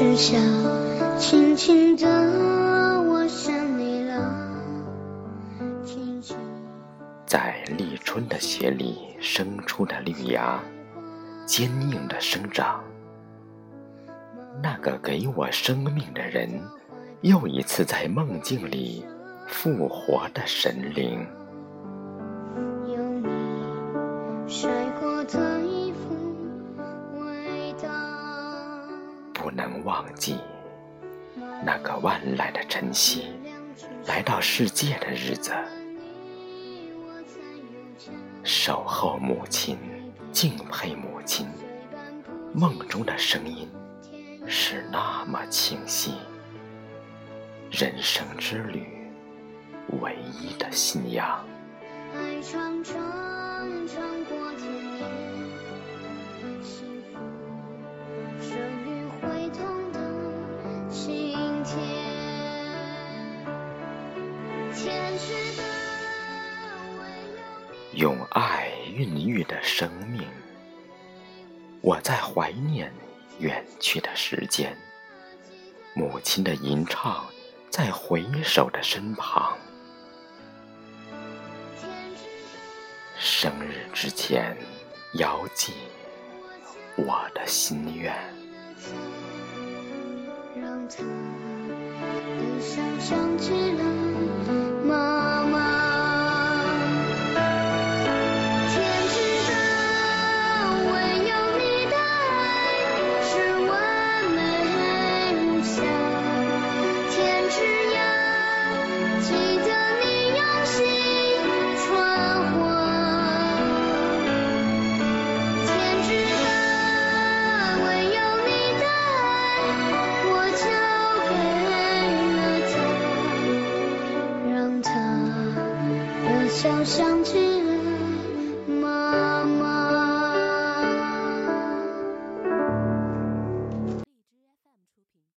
光之下，轻轻的我想你了。在立春的雪里生出的绿芽，坚硬的生长。那个给我生命的人，又一次在梦境里复活的神灵。不能忘记那个万籁的晨曦，来到世界的日子，守候母亲，敬佩母亲，梦中的声音是那么清晰。人生之旅，唯一的信仰。用爱孕育的生命，我在怀念远去的时间，母亲的吟唱在回首的身旁。生日之前，遥寄我的心愿。给了他，让他的笑想起